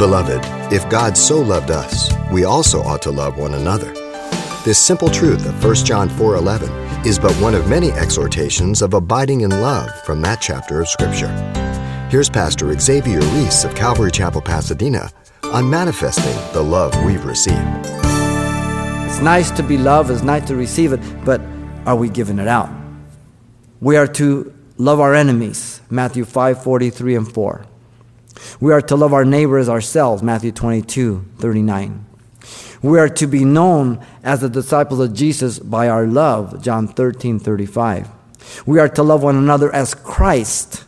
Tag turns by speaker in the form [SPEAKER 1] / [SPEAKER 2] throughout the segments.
[SPEAKER 1] Beloved, if God so loved us, we also ought to love one another. This simple truth of 1 John 4:11 is but one of many exhortations of abiding in love from that chapter of Scripture. Here's Pastor Xavier Reese of Calvary Chapel, Pasadena, on manifesting the love we've received.
[SPEAKER 2] It's nice to be loved, it's nice to receive it, but are we giving it out? We are to love our enemies, Matthew 5 43 and 4. We are to love our neighbors ourselves, Matthew 22 39. We are to be known as the disciples of Jesus by our love, John 13 35. We are to love one another as Christ,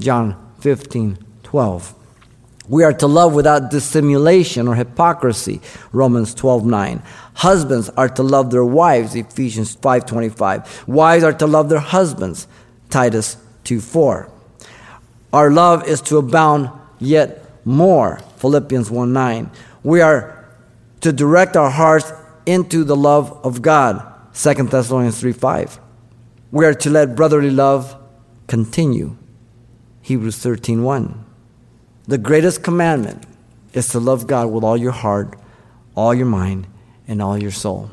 [SPEAKER 2] John 15 12. We are to love without dissimulation or hypocrisy, Romans 12 9. Husbands are to love their wives, Ephesians 5 25. Wives are to love their husbands, Titus 2 4. Our love is to abound yet more, Philippians 1 9. We are to direct our hearts into the love of God, 2 Thessalonians 3 5. We are to let brotherly love continue, Hebrews 13 1. The greatest commandment is to love God with all your heart, all your mind, and all your soul.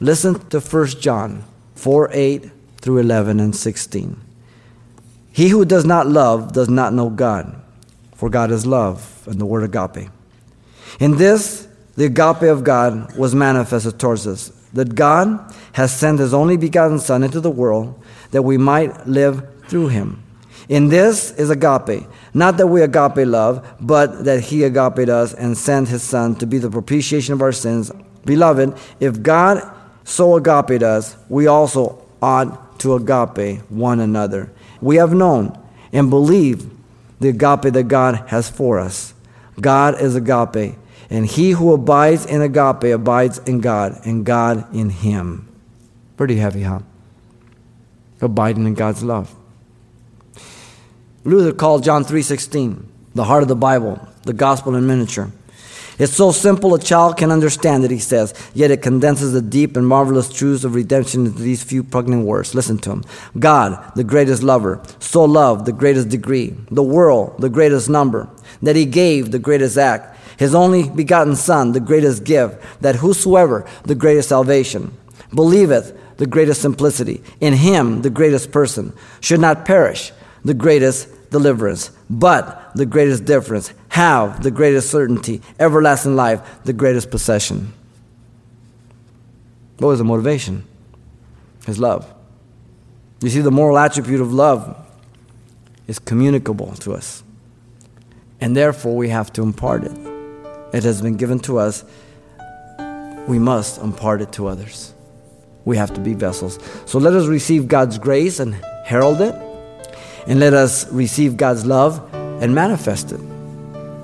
[SPEAKER 2] Listen to 1 John 4 8 through 11 and 16. He who does not love does not know God, for God is love, and the word agape. In this, the agape of God was manifested towards us, that God has sent his only begotten Son into the world that we might live through him. In this is agape, not that we agape love, but that he agape us and sent his Son to be the propitiation of our sins. Beloved, if God so agape us, we also ought to agape one another. We have known and believed the agape that God has for us. God is agape. And he who abides in agape abides in God, and God in him. Pretty heavy, huh? Abiding in God's love. Luther called John 3:16 the heart of the Bible, the gospel in miniature. It's so simple a child can understand it, he says, yet it condenses the deep and marvelous truths of redemption into these few pregnant words. Listen to him. God, the greatest lover, so loved the greatest degree, the world, the greatest number, that he gave the greatest act, his only begotten Son, the greatest gift, that whosoever, the greatest salvation, believeth, the greatest simplicity, in him, the greatest person, should not perish, the greatest deliverance, but the greatest difference, have the greatest certainty, everlasting life, the greatest possession. What was the motivation? His love. You see, the moral attribute of love is communicable to us. And therefore, we have to impart it. It has been given to us. We must impart it to others. We have to be vessels. So let us receive God's grace and herald it, and let us receive God's love and manifest it.